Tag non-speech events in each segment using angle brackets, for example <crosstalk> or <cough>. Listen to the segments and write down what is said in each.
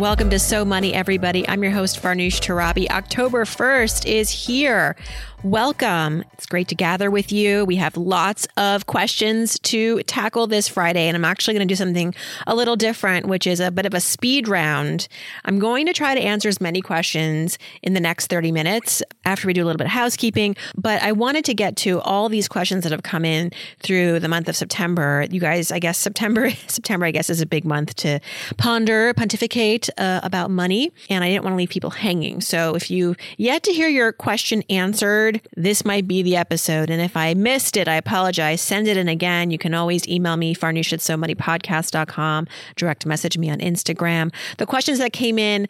Welcome to So Money, everybody. I'm your host, Farnoosh Torabi. October 1st is here. Welcome. It's great to gather with you. We have lots of questions to tackle this Friday, and I'm actually going to do something a little different, which is a bit of a speed round. I'm going to try to answer as many questions in the next 30 minutes after we do a little bit of housekeeping, but I wanted to get to all these questions that have come in through the month of September. You guys, I guess September, <laughs> September, I guess, is a big month to ponder, pontificate uh, about money, and I didn't want to leave people hanging. So if you yet to hear your question answered, this might be the episode. And if I missed it, I apologize. Send it in again. You can always email me, farnoosh direct message me on Instagram. The questions that came in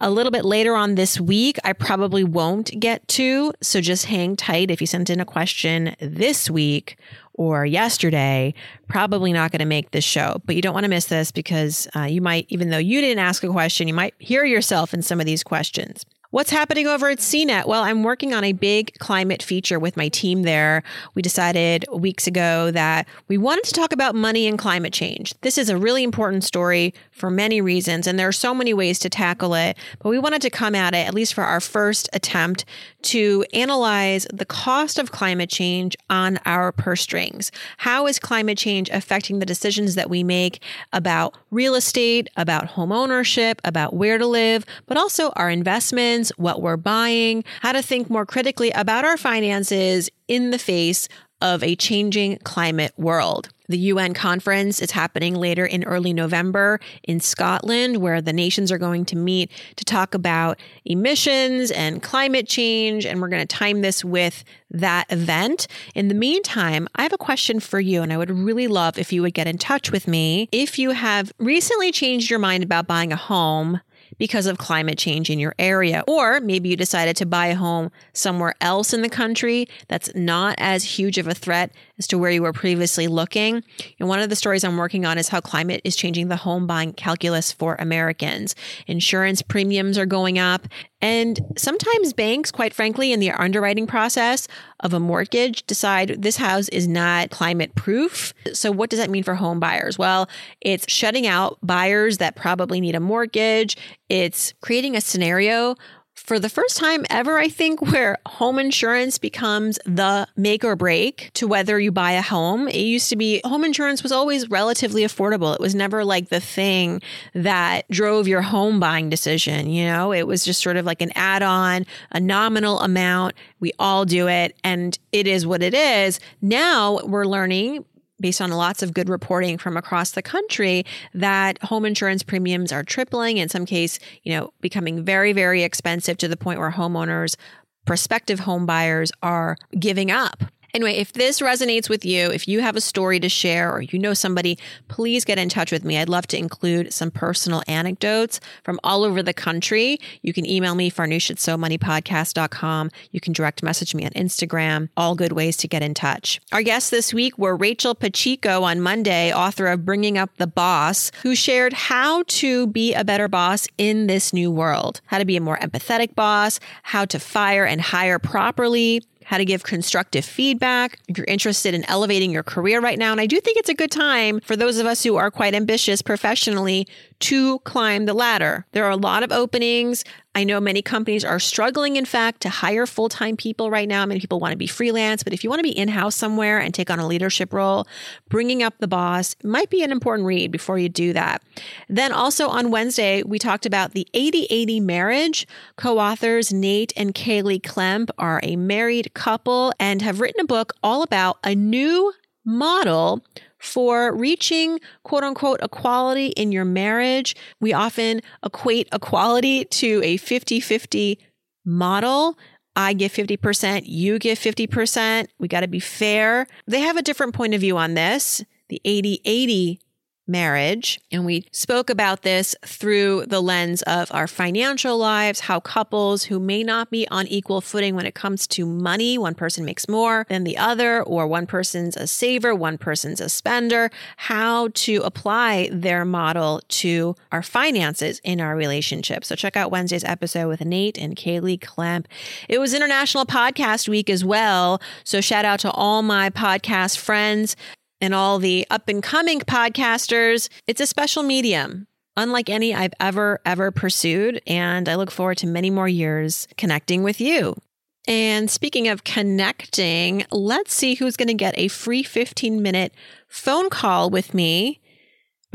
a little bit later on this week, I probably won't get to. So just hang tight. If you sent in a question this week, or yesterday, probably not going to make this show. But you don't want to miss this because uh, you might, even though you didn't ask a question, you might hear yourself in some of these questions. What's happening over at CNET? Well, I'm working on a big climate feature with my team there. We decided weeks ago that we wanted to talk about money and climate change. This is a really important story for many reasons, and there are so many ways to tackle it. But we wanted to come at it, at least for our first attempt, to analyze the cost of climate change on our purse strings. How is climate change affecting the decisions that we make about real estate, about home ownership, about where to live, but also our investments, what we're buying, how to think more critically about our finances in the face of a changing climate world. The UN conference is happening later in early November in Scotland, where the nations are going to meet to talk about emissions and climate change. And we're going to time this with that event. In the meantime, I have a question for you, and I would really love if you would get in touch with me. If you have recently changed your mind about buying a home, because of climate change in your area. Or maybe you decided to buy a home somewhere else in the country that's not as huge of a threat as to where you were previously looking. And one of the stories I'm working on is how climate is changing the home buying calculus for Americans. Insurance premiums are going up. And sometimes banks, quite frankly, in the underwriting process of a mortgage, decide this house is not climate proof. So, what does that mean for home buyers? Well, it's shutting out buyers that probably need a mortgage. It's creating a scenario for the first time ever, I think, where home insurance becomes the make or break to whether you buy a home. It used to be home insurance was always relatively affordable. It was never like the thing that drove your home buying decision. You know, it was just sort of like an add on, a nominal amount. We all do it and it is what it is. Now we're learning based on lots of good reporting from across the country that home insurance premiums are tripling in some case you know becoming very very expensive to the point where homeowners prospective home buyers are giving up Anyway, if this resonates with you, if you have a story to share or you know somebody, please get in touch with me. I'd love to include some personal anecdotes from all over the country. You can email me, farnoosh at somoneypodcast.com. You can direct message me on Instagram. All good ways to get in touch. Our guests this week were Rachel Pacheco on Monday, author of Bringing Up the Boss, who shared how to be a better boss in this new world, how to be a more empathetic boss, how to fire and hire properly, how to give constructive feedback. If you're interested in elevating your career right now, and I do think it's a good time for those of us who are quite ambitious professionally to climb the ladder. There are a lot of openings. I know many companies are struggling, in fact, to hire full time people right now. Many people want to be freelance, but if you want to be in house somewhere and take on a leadership role, bringing up the boss might be an important read before you do that. Then also on Wednesday, we talked about the 80 80 marriage. Co authors Nate and Kaylee Klemp are a married couple and have written a book all about a new model for reaching quote unquote equality in your marriage. We often equate equality to a 50 50 model. I give 50%, you give 50%. We got to be fair. They have a different point of view on this. The 80 80 marriage. And we spoke about this through the lens of our financial lives, how couples who may not be on equal footing when it comes to money, one person makes more than the other, or one person's a saver, one person's a spender, how to apply their model to our finances in our relationship. So check out Wednesday's episode with Nate and Kaylee Klemp. It was International Podcast Week as well. So shout out to all my podcast friends and all the up and coming podcasters. It's a special medium, unlike any I've ever, ever pursued. And I look forward to many more years connecting with you. And speaking of connecting, let's see who's going to get a free 15 minute phone call with me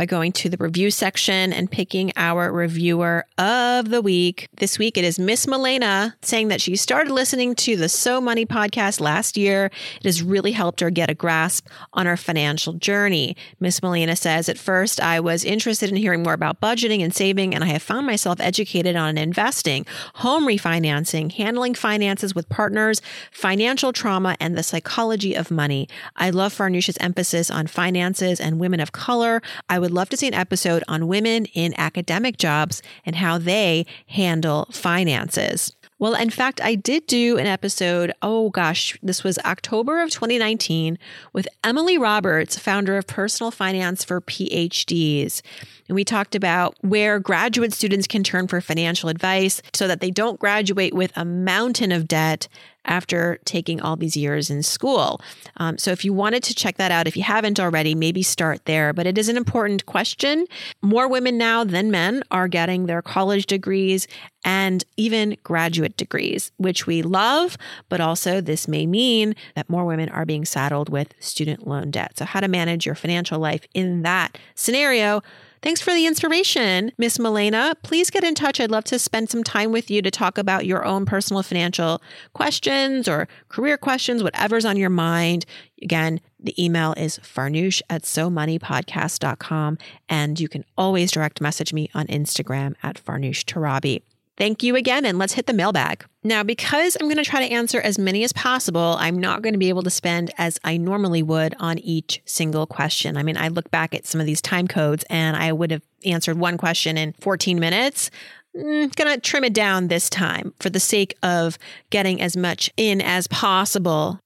by going to the review section and picking our reviewer of the week. This week it is Miss Milena saying that she started listening to the So Money podcast last year. It has really helped her get a grasp on her financial journey. Miss Milena says, At first, I was interested in hearing more about budgeting and saving, and I have found myself educated on investing, home refinancing, handling finances with partners, financial trauma, and the psychology of money. I love Farnoosh's emphasis on finances and women of color. I would love to see an episode on women in academic jobs and how they handle finances. Well, in fact, I did do an episode. Oh gosh, this was October of 2019 with Emily Roberts, founder of Personal Finance for PhDs. And we talked about where graduate students can turn for financial advice so that they don't graduate with a mountain of debt after taking all these years in school. Um, so, if you wanted to check that out, if you haven't already, maybe start there. But it is an important question. More women now than men are getting their college degrees and even graduate degrees, which we love. But also, this may mean that more women are being saddled with student loan debt. So, how to manage your financial life in that scenario Thanks for the inspiration, Miss Milena. Please get in touch. I'd love to spend some time with you to talk about your own personal financial questions or career questions, whatever's on your mind. Again, the email is farnoosh at somoneypodcast.com. And you can always direct message me on Instagram at farnoosh torabi. Thank you again, and let's hit the mailbag. Now, because I'm going to try to answer as many as possible, I'm not going to be able to spend as I normally would on each single question. I mean, I look back at some of these time codes and I would have answered one question in 14 minutes. Mm, gonna trim it down this time for the sake of getting as much in as possible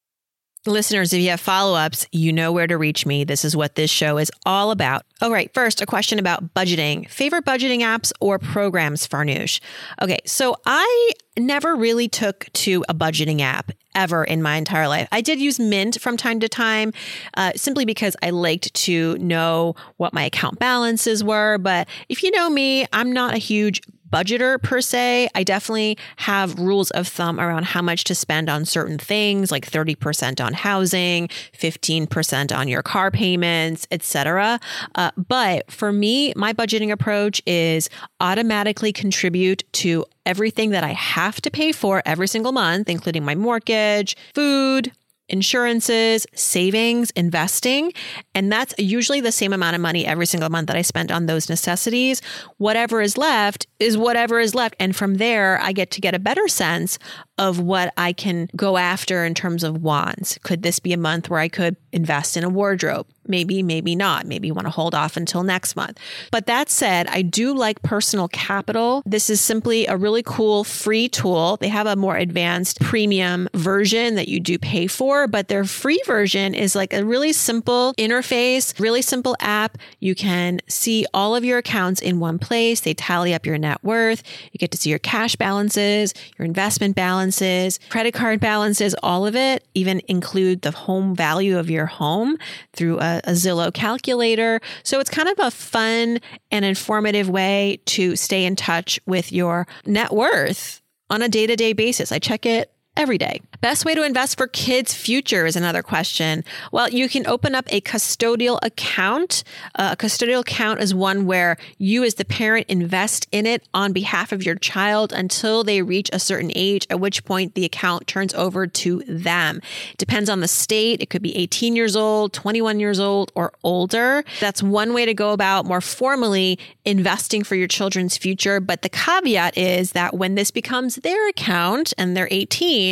Listeners, if you have follow ups, you know where to reach me. This is what this show is all about. All right, first, a question about budgeting. Favorite budgeting apps or programs, Farnoosh? Okay, so I never really took to a budgeting app ever in my entire life. I did use Mint from time to time, uh, simply because I liked to know what my account balances were. But if you know me, I'm not a huge budgeter per se. I definitely have rules of thumb around how much to spend on certain things, like 30% on housing, 15% on your car payments, etc. Uh, but for me, my budgeting approach is automatically contribute to everything that I have to pay for every single month, including my mortgage, food, insurances, savings, investing. And that's usually the same amount of money every single month that I spent on those necessities. Whatever is left is whatever is left. And from there, I get to get a better sense of what I can go after in terms of wants. Could this be a month where I could invest in a wardrobe? Maybe, maybe not. Maybe you want to hold off until next month. But that said, I do like personal capital. This is simply a really cool free tool. They have a more advanced premium version that you do pay for, but their free version is like a really simple interface, really simple app. You can see all of your accounts in one place. They tally up your net worth. You get to see your cash balances, your investment balances, credit card balances, all of it, even include the home value of your home through a, a Zillow calculator. So it's kind of a fun and informative way to stay in touch with your net worth on a day to day basis. I check it every day. Best way to invest for kids' future is another question. Well, you can open up a custodial account. Uh, a custodial account is one where you, as the parent, invest in it on behalf of your child until they reach a certain age, at which point the account turns over to them. It depends on the state. It could be 18 years old, 21 years old, or older. That's one way to go about more formally investing for your children's future. But the caveat is that when this becomes their account and they're 18,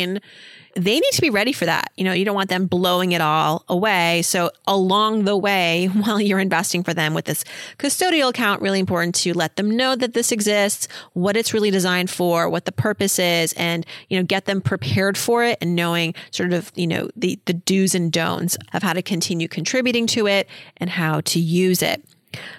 they need to be ready for that. You know, you don't want them blowing it all away. So along the way, <laughs> while you're investing for them with this custodial account, really important to let them know that this exists, what it's really designed for, what the purpose is, and, you know, get them prepared for it and knowing sort of, you know, the, the do's and don'ts of how to continue contributing to it and how to use it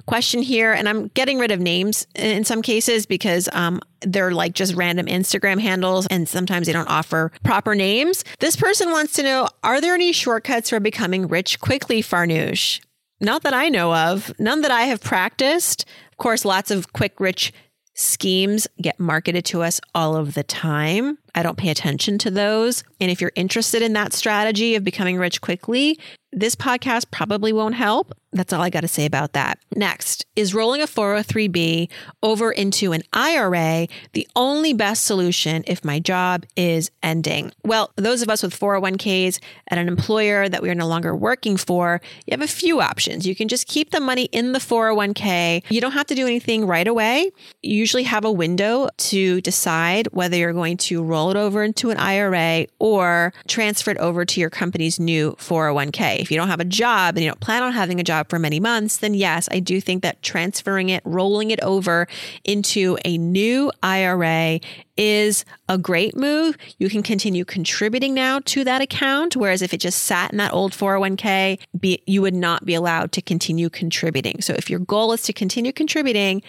question here, and I'm getting rid of names in some cases because um, they're like just random Instagram handles, and sometimes they don't offer proper names. This person wants to know Are there any shortcuts for becoming rich quickly, Farnoosh? Not that I know of, none that I have practiced. Of course, lots of quick, rich schemes get marketed to us all of the time. I don't pay attention to those. And if you're interested in that strategy of becoming rich quickly, this podcast probably won't help. That's all I got to say about that. Next, is rolling a 403b over into an IRA the only best solution if my job is ending? Well, those of us with 401ks at an employer that we are no longer working for, you have a few options. You can just keep the money in the 401k. You don't have to do anything right away. You usually have a window to decide whether you're going to roll it over into an IRA or transfer it over to your company's new 401k. If you don't have a job and you don't plan on having a job for many months, then yes, I do think that transferring it, rolling it over into a new IRA is a great move. You can continue contributing now to that account. Whereas if it just sat in that old 401k, be, you would not be allowed to continue contributing. So if your goal is to continue contributing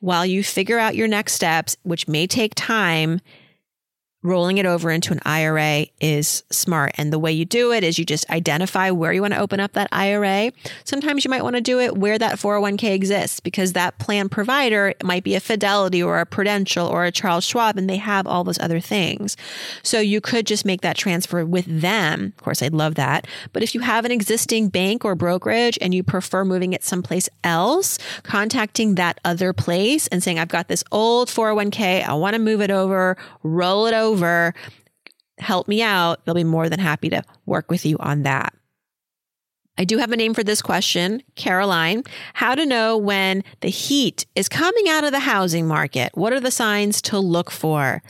while you figure out your next steps, which may take time, rolling it over into an IRA is smart. And the way you do it is you just identify where you want to open up that IRA. Sometimes you might want to do it where that 401k exists because that plan provider might be a Fidelity or a Prudential or a Charles Schwab and they have all those other things. So you could just make that transfer with them. Of course, I'd love that. But if you have an existing bank or brokerage and you prefer moving it someplace else, contacting that other place and saying, I've got this old 401k, I want to move it over, roll it over over, help me out, they'll be more than happy to work with you on that. I do have a name for this question, Caroline. How to know when the heat is coming out of the housing market? What are the signs to look for?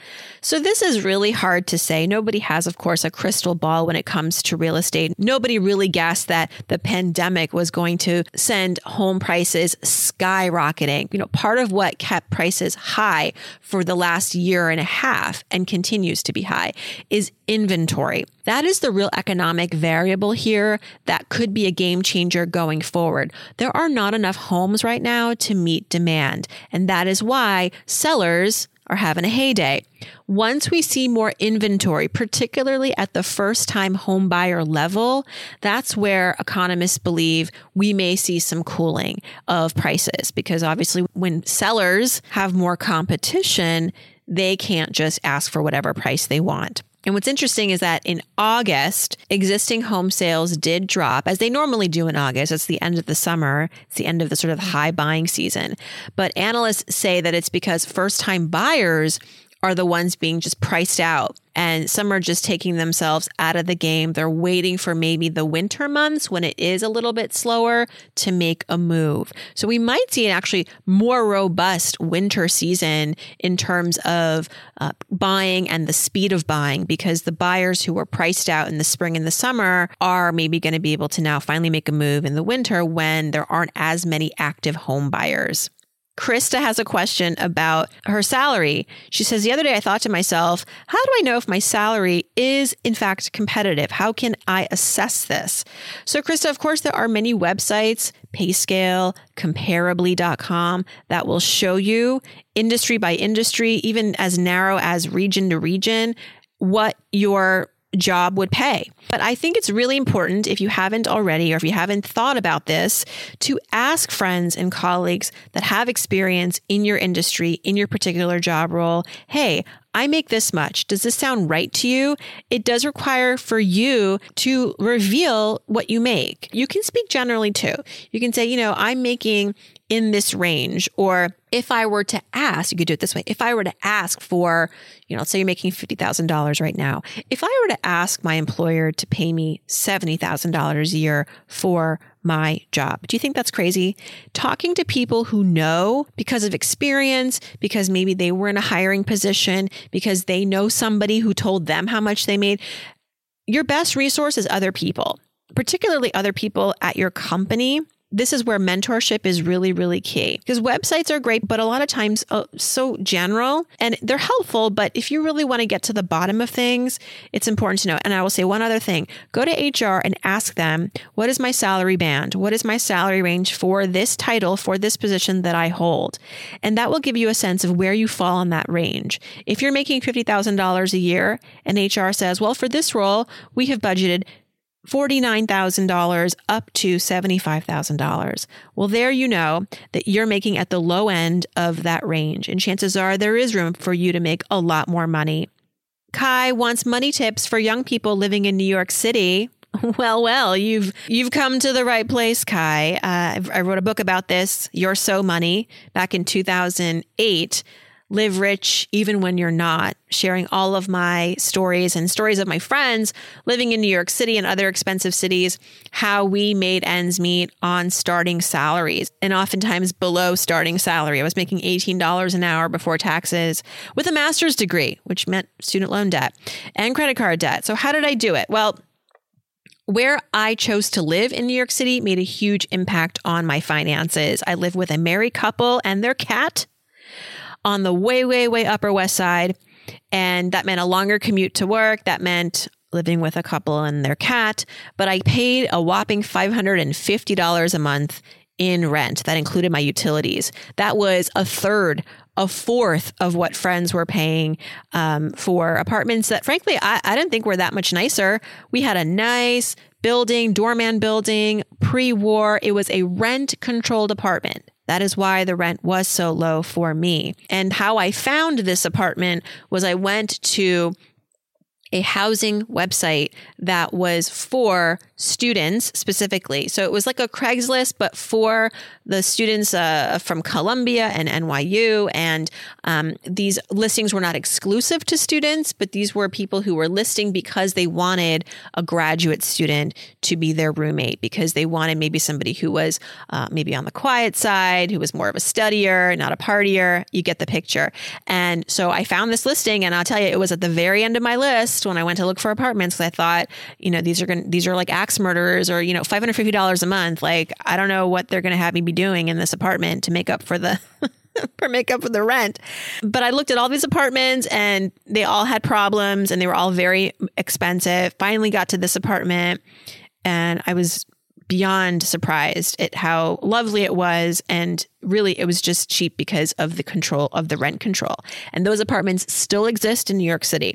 So, this is really hard to say. Nobody has, of course, a crystal ball when it comes to real estate. Nobody really guessed that the pandemic was going to send home prices skyrocketing. You know, part of what kept prices high for the last year and a half and continues to be high is inventory. That is the real economic variable here that be a game changer going forward. There are not enough homes right now to meet demand. And that is why sellers are having a heyday. Once we see more inventory, particularly at the first time home buyer level, that's where economists believe we may see some cooling of prices because obviously when sellers have more competition, they can't just ask for whatever price they want. And what's interesting is that in August, existing home sales did drop as they normally do in August. It's the end of the summer, it's the end of the sort of high buying season. But analysts say that it's because first time buyers are the ones being just priced out. And some are just taking themselves out of the game. They're waiting for maybe the winter months when it is a little bit slower to make a move. So we might see an actually more robust winter season in terms of uh, buying and the speed of buying because the buyers who were priced out in the spring and the summer are maybe going to be able to now finally make a move in the winter when there aren't as many active home buyers. Krista has a question about her salary. She says, The other day I thought to myself, how do I know if my salary is in fact competitive? How can I assess this? So, Krista, of course, there are many websites, Payscale, comparably.com, that will show you industry by industry, even as narrow as region to region, what your job would pay. But I think it's really important if you haven't already or if you haven't thought about this to ask friends and colleagues that have experience in your industry, in your particular job role, hey, I make this much. Does this sound right to you? It does require for you to reveal what you make. You can speak generally too. You can say, you know, I'm making in this range. Or if I were to ask, you could do it this way. If I were to ask for, you know, let's say you're making $50,000 right now. If I were to ask my employer to pay me $70,000 a year for my job. Do you think that's crazy? Talking to people who know because of experience, because maybe they were in a hiring position, because they know somebody who told them how much they made your best resource is other people, particularly other people at your company this is where mentorship is really, really key because websites are great, but a lot of times uh, so general and they're helpful. But if you really want to get to the bottom of things, it's important to know. And I will say one other thing go to HR and ask them, what is my salary band? What is my salary range for this title, for this position that I hold? And that will give you a sense of where you fall on that range. If you're making $50,000 a year and HR says, well, for this role, we have budgeted $49,000 up to $75,000. Well, there you know that you're making at the low end of that range. And chances are there is room for you to make a lot more money. Kai wants money tips for young people living in New York City. <laughs> Well, well, you've you've come to the right place, Kai. Uh, I wrote a book about this, You're So Money, back in 2008 live rich even when you're not, sharing all of my stories and stories of my friends living in New York City and other expensive cities, how we made ends meet on starting salaries and oftentimes below starting salary. I was making $18 an hour before taxes with a master's degree, which meant student loan debt and credit card debt. So, how did I do it? Well, where I chose to live in New York City made a huge impact on my finances. I live with a married couple and their cat on the way, way, way Upper West Side. And that meant a longer commute to work. That meant living with a couple and their cat. But I paid a whopping $550 a month in rent. That included my utilities. That was a third, a fourth of what friends were paying um, for apartments that, frankly, I, I didn't think were that much nicer. We had a nice building, doorman building, pre war. It was a rent controlled apartment. That is why the rent was so low for me. And how I found this apartment was I went to a housing website that was for students specifically. So it was like a Craigslist, but for the students uh, from Columbia and NYU. And um, these listings were not exclusive to students, but these were people who were listing because they wanted a graduate student to be their roommate, because they wanted maybe somebody who was uh, maybe on the quiet side, who was more of a studier, not a partier. You get the picture. And so I found this listing, and I'll tell you, it was at the very end of my list when I went to look for apartments. I thought, you know, these are going these are like axe murderers or, you know, $550 a month. Like, I don't know what they're going to have me be doing in this apartment to make up for the. <laughs> for make up for the rent. But I looked at all these apartments and they all had problems and they were all very expensive. Finally got to this apartment and I was beyond surprised at how lovely it was and really it was just cheap because of the control of the rent control. And those apartments still exist in New York City.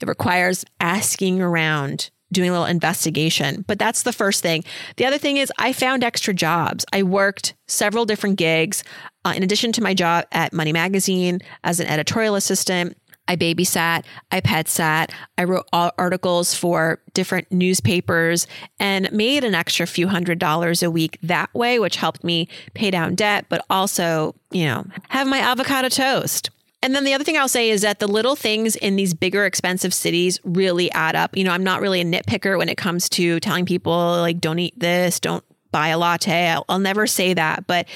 It requires asking around doing a little investigation. But that's the first thing. The other thing is, I found extra jobs. I worked several different gigs. Uh, in addition to my job at Money Magazine as an editorial assistant, I babysat, I pet sat, I wrote articles for different newspapers and made an extra few hundred dollars a week that way, which helped me pay down debt, but also, you know, have my avocado toast. And then the other thing I'll say is that the little things in these bigger, expensive cities really add up. You know, I'm not really a nitpicker when it comes to telling people, like, don't eat this, don't buy a latte. I'll, I'll never say that. But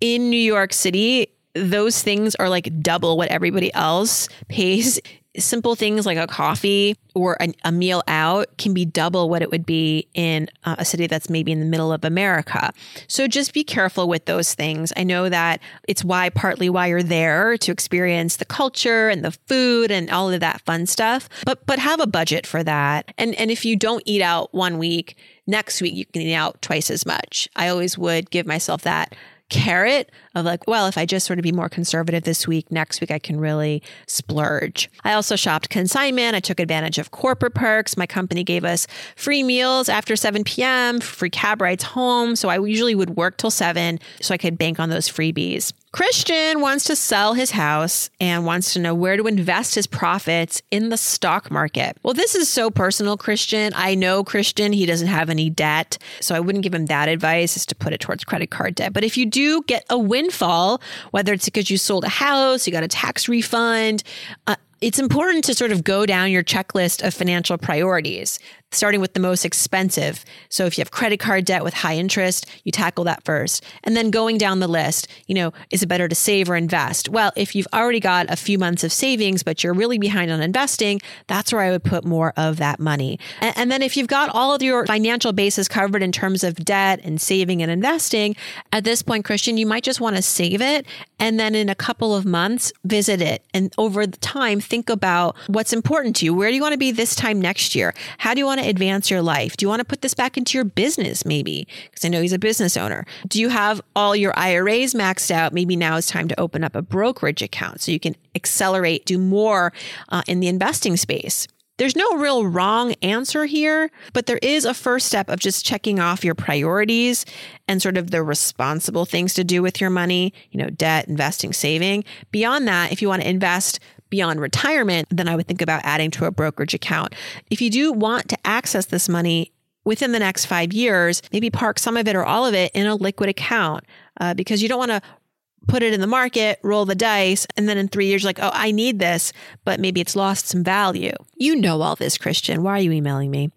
in New York City, those things are like double what everybody else pays simple things like a coffee or a, a, meal out can be double what it would be in uh, a city that's maybe in the middle of America. So just be careful with those things. I know that it's why partly why you're there to experience the culture and the food and all of that fun stuff. But but have a budget for that. And and if you don't eat out one week, next week you can eat out twice as much. I always would give myself that carrot of like, well, if I just sort of be more conservative this week, next week I can really splurge. I also shopped consignment. I took advantage of corporate perks. My company gave us free meals after 7 p.m., free cab rides home. So I usually would work till 7 so I could bank on those freebies. Christian wants to sell his house and wants to know where to invest his profits in the stock market. Well, this is so personal, Christian. I know Christian, he doesn't have any debt, so I wouldn't give him that advice is to put it towards credit card debt. But if you do get a windfall, whether it's because you sold a house, you got a tax refund, uh, it's important to sort of go down your checklist of financial priorities. Starting with the most expensive. So if you have credit card debt with high interest, you tackle that first. And then going down the list, you know, is it better to save or invest? Well, if you've already got a few months of savings, but you're really behind on investing, that's where I would put more of that money. And, and then if you've got all of your financial bases covered in terms of debt and saving and investing, at this point, Christian, you might just want to save it and then in a couple of months, visit it. And over the time, think about what's important to you. Where do you want to be this time next year? How do you want to advance your life? Do you want to put this back into your business, maybe? Because I know he's a business owner. Do you have all your IRAs maxed out? Maybe now is time to open up a brokerage account so you can accelerate, do more uh, in the investing space. There's no real wrong answer here, but there is a first step of just checking off your priorities and sort of the responsible things to do with your money, you know, debt, investing, saving. Beyond that, if you want to invest beyond retirement, then I would think about adding to a brokerage account. If you do want to access this money within the next five years, maybe park some of it or all of it in a liquid account uh, because you don't want to put it in the market, roll the dice, and then in three years, like, oh, I need this, but maybe it's lost some value. You know all this, Christian. Why are you emailing me?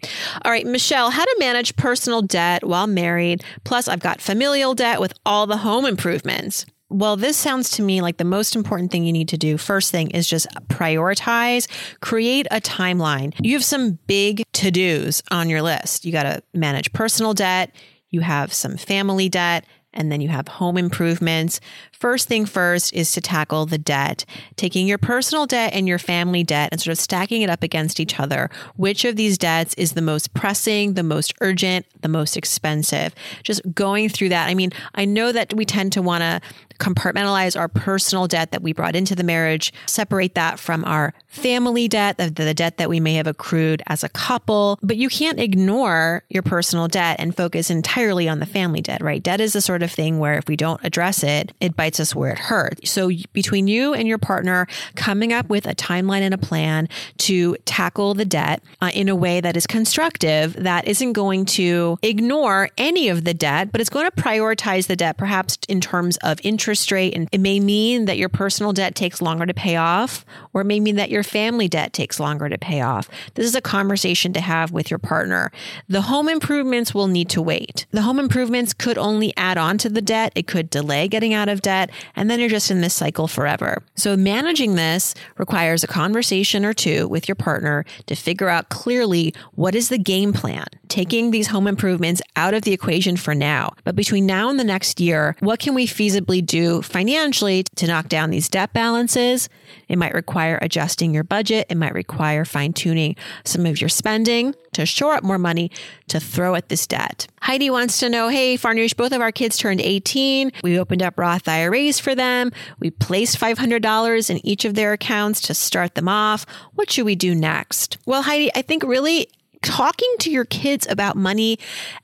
All right, Michelle, how to manage personal debt while married. Plus, I've got familial debt with all the home improvements. Well, this sounds to me like the most important thing you need to do. First thing is just prioritize, create a timeline. You have some big to dos on your list. You got to manage personal debt, you have some family debt, and then you have home improvements. First thing first is to tackle the debt, taking your personal debt and your family debt and sort of stacking it up against each other. Which of these debts is the most pressing, the most urgent, the most expensive? Just going through that. I mean, I know that we tend to want to compartmentalize our personal debt that we brought into the marriage, separate that from our family debt, the, the debt that we may have accrued as a couple. But you can't ignore your personal debt and focus entirely on the family debt, right? Debt is the sort of thing where if we don't address it, it bites us where it hurts. So between you and your partner coming up with a timeline and a plan to tackle the debt uh, in a way that is constructive, that isn't going to ignore any of the debt, but it's going to prioritize the debt perhaps in terms of interest rate. And it may mean that your personal debt takes longer to pay off, or it may mean that your family debt takes longer to pay off. This is a conversation to have with your partner. The home improvements will need to wait. The home improvements could only add on to the debt. It could delay getting out of debt, and then you're just in this cycle forever. So managing this requires a conversation or two with your partner to figure out clearly what is the game plan, taking these home improvements out of the equation for now. But between now and the next year, what can we feasibly do financially to knock down these debt balances? It might require adjusting your budget. It might require fine tuning some of your spending to shore up more money to throw at this debt. Heidi wants to know, hey, Farnoosh, both of our kids turned 18. We opened up Roth IRAs for them. We placed $500 in each of their accounts to start them off. What should we do next? Well, Heidi, I think really talking to your kids about money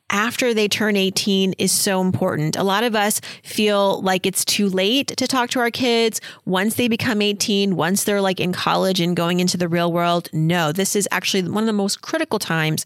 after they turn 18 is so important. A lot of us feel like it's too late to talk to our kids once they become 18, once they're like in college and going into the real world. No, this is actually one of the most critical times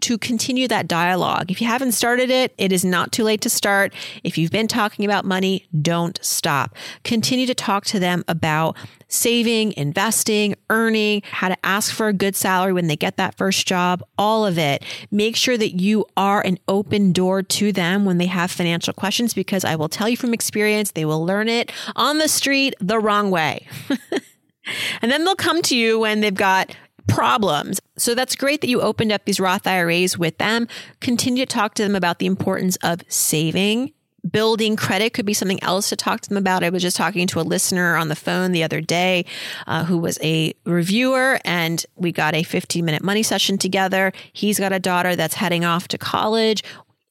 to continue that dialogue. If you haven't started it, it is not too late to start. If you've been talking about money, don't stop. Continue to talk to them about saving, investing, earning, how to ask for a good salary when they get that first job, all of it. Make sure that you are an open door to them when they have financial questions because I will tell you from experience, they will learn it on the street the wrong way. <laughs> and then they'll come to you when they've got problems. So that's great that you opened up these Roth IRAs with them. Continue to talk to them about the importance of saving building credit could be something else to talk to them about. I was just talking to a listener on the phone the other day uh, who was a reviewer, and we got a 15 minute money session together. He's got a daughter that's heading off to college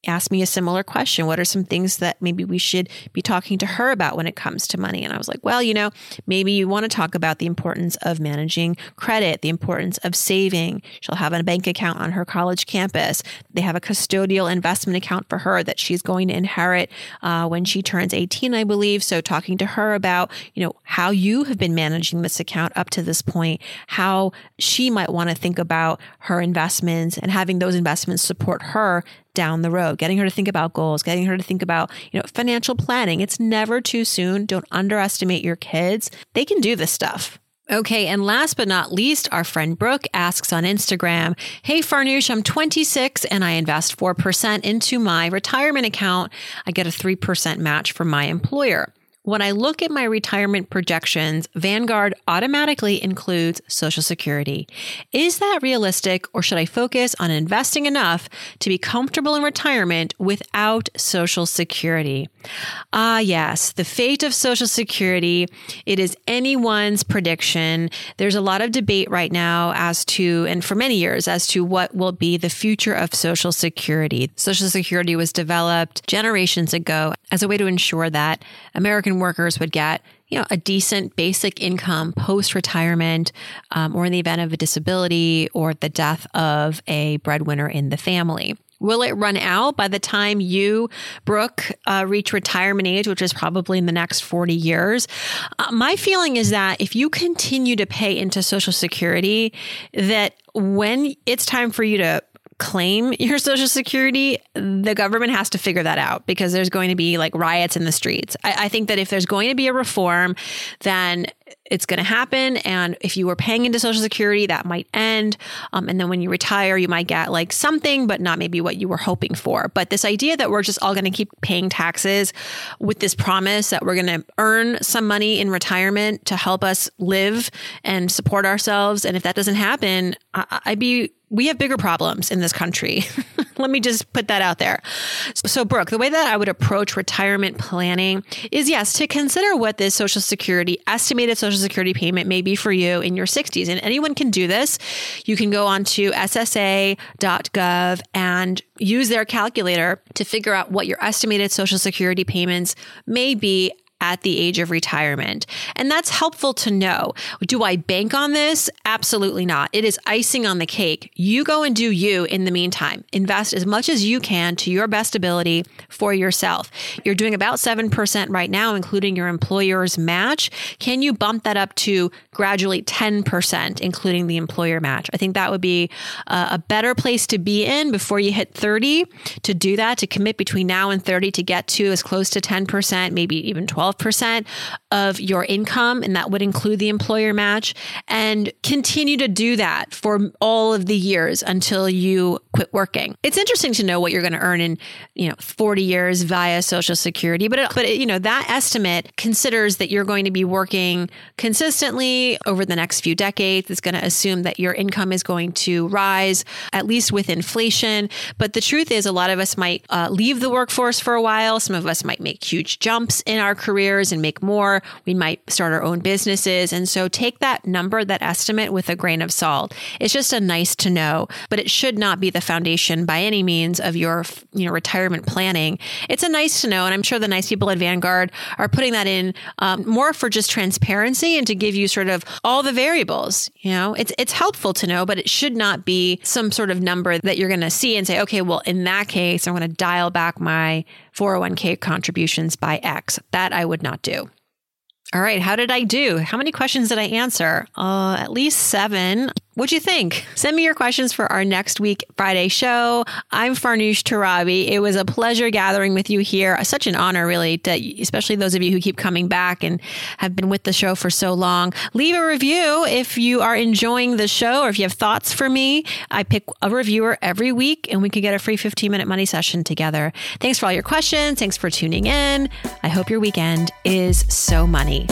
asked me a similar question. What are some things that maybe we should be talking to her about when it comes to money? And I was like, well, you know, maybe you want to talk about the importance of managing credit, the importance of saving. She'll have a bank account on her college campus. They have a custodial investment account for her that she's going to inherit uh, when she turns 18, I believe. So talking to her about, you know, how you have been managing this account up to this point, how she might want to think about her investments and having those investments support her down the road, getting her to think about goals, getting her to think about, you know, financial planning. It's never too soon. Don't underestimate your kids. They can do this stuff. Okay, and last but not least, our friend Brooke asks on Instagram Hey Farnoosh, I'm 26 and I invest 4% into my retirement account. I get a 3% match from my employer. When I look at my retirement projections, Vanguard automatically includes Social Security. Is that realistic, or should I focus on investing enough to be comfortable in retirement without Social Security? Ah, yes, the fate of Social Security. It is anyone's prediction. There's a lot of debate right now as to, and for many years, as to what will be the future of Social Security. Social Security was developed generations ago as a way to ensure that American workers would get you know a decent basic income post retirement um, or in the event of a disability or the death of a breadwinner in the family Will it run out by the time you, Brooke, uh, reach retirement age, which is probably in the next 40 years? Uh, my feeling is that if you continue to pay into Social Security, that when it's time for you to claim your social security, the government has to figure that out because there's going to be like riots in the streets. I, I think that if there's going to be a reform, then it's going to happen. And if you were paying into Social Security, that might end. Um, and then when you retire, you might get like something, but not maybe what you were hoping for. But this idea that we're just all going to keep paying taxes with this promise that we're going to earn some money in retirement to help us live and support ourselves. And if that doesn't happen, I- I'd be we have bigger problems in this country. <laughs> Let me just put that out there. So, Brooke, the way that I would approach retirement planning is yes, to consider what this Social Security, estimated Social Security payment may be for you in your 60s. And anyone can do this. You can go on to ssa.gov and use their calculator to figure out what your estimated Social Security payments may be at the age of retirement. And that's helpful to know. Do I bank on this? Absolutely not. It is icing on the cake. You go and do you in the meantime. Invest as much as you can to your best ability for yourself. You're doing about 7% right now, including your employer's match. Can you bump that up to gradually 10%, including the employer match? I think that would be a better place to be in before you hit 30 to do that, to commit between now and 30 to get to as close to 10%, maybe even 12 12% of your income, and that would include the employer match, and continue to do that for all of the years until you quit working. It's interesting to know what you're going to earn in, you know, 40 years via Social Security, but it, but it, you know, that estimate considers that you're going to be working consistently over the next few decades. It's going to assume that your income is going to rise at least with inflation, but the truth is a lot of us might uh, leave the workforce for a while. Some of us might make huge jumps in our career careers and make more. We might start our own businesses. And so take that number, that estimate with a grain of salt. It's just a nice to know, but it should not be the foundation by any means of your, you know, retirement planning. It's a nice to know. And I'm sure the nice people at Vanguard are putting that in um, more for just transparency and to give you sort of all the variables. You know, it's, it's helpful to know, but it should not be some sort of number that you're going to see and say, okay, well, in that case, I'm going to dial back my 401k contributions by X. That I would not do. All right, how did I do? How many questions did I answer? Uh, at least seven. What'd you think? Send me your questions for our next week Friday show. I'm Farnoosh Torabi. It was a pleasure gathering with you here. Such an honor, really, to, especially those of you who keep coming back and have been with the show for so long. Leave a review if you are enjoying the show or if you have thoughts for me. I pick a reviewer every week and we can get a free 15 minute money session together. Thanks for all your questions. Thanks for tuning in. I hope your weekend is so money.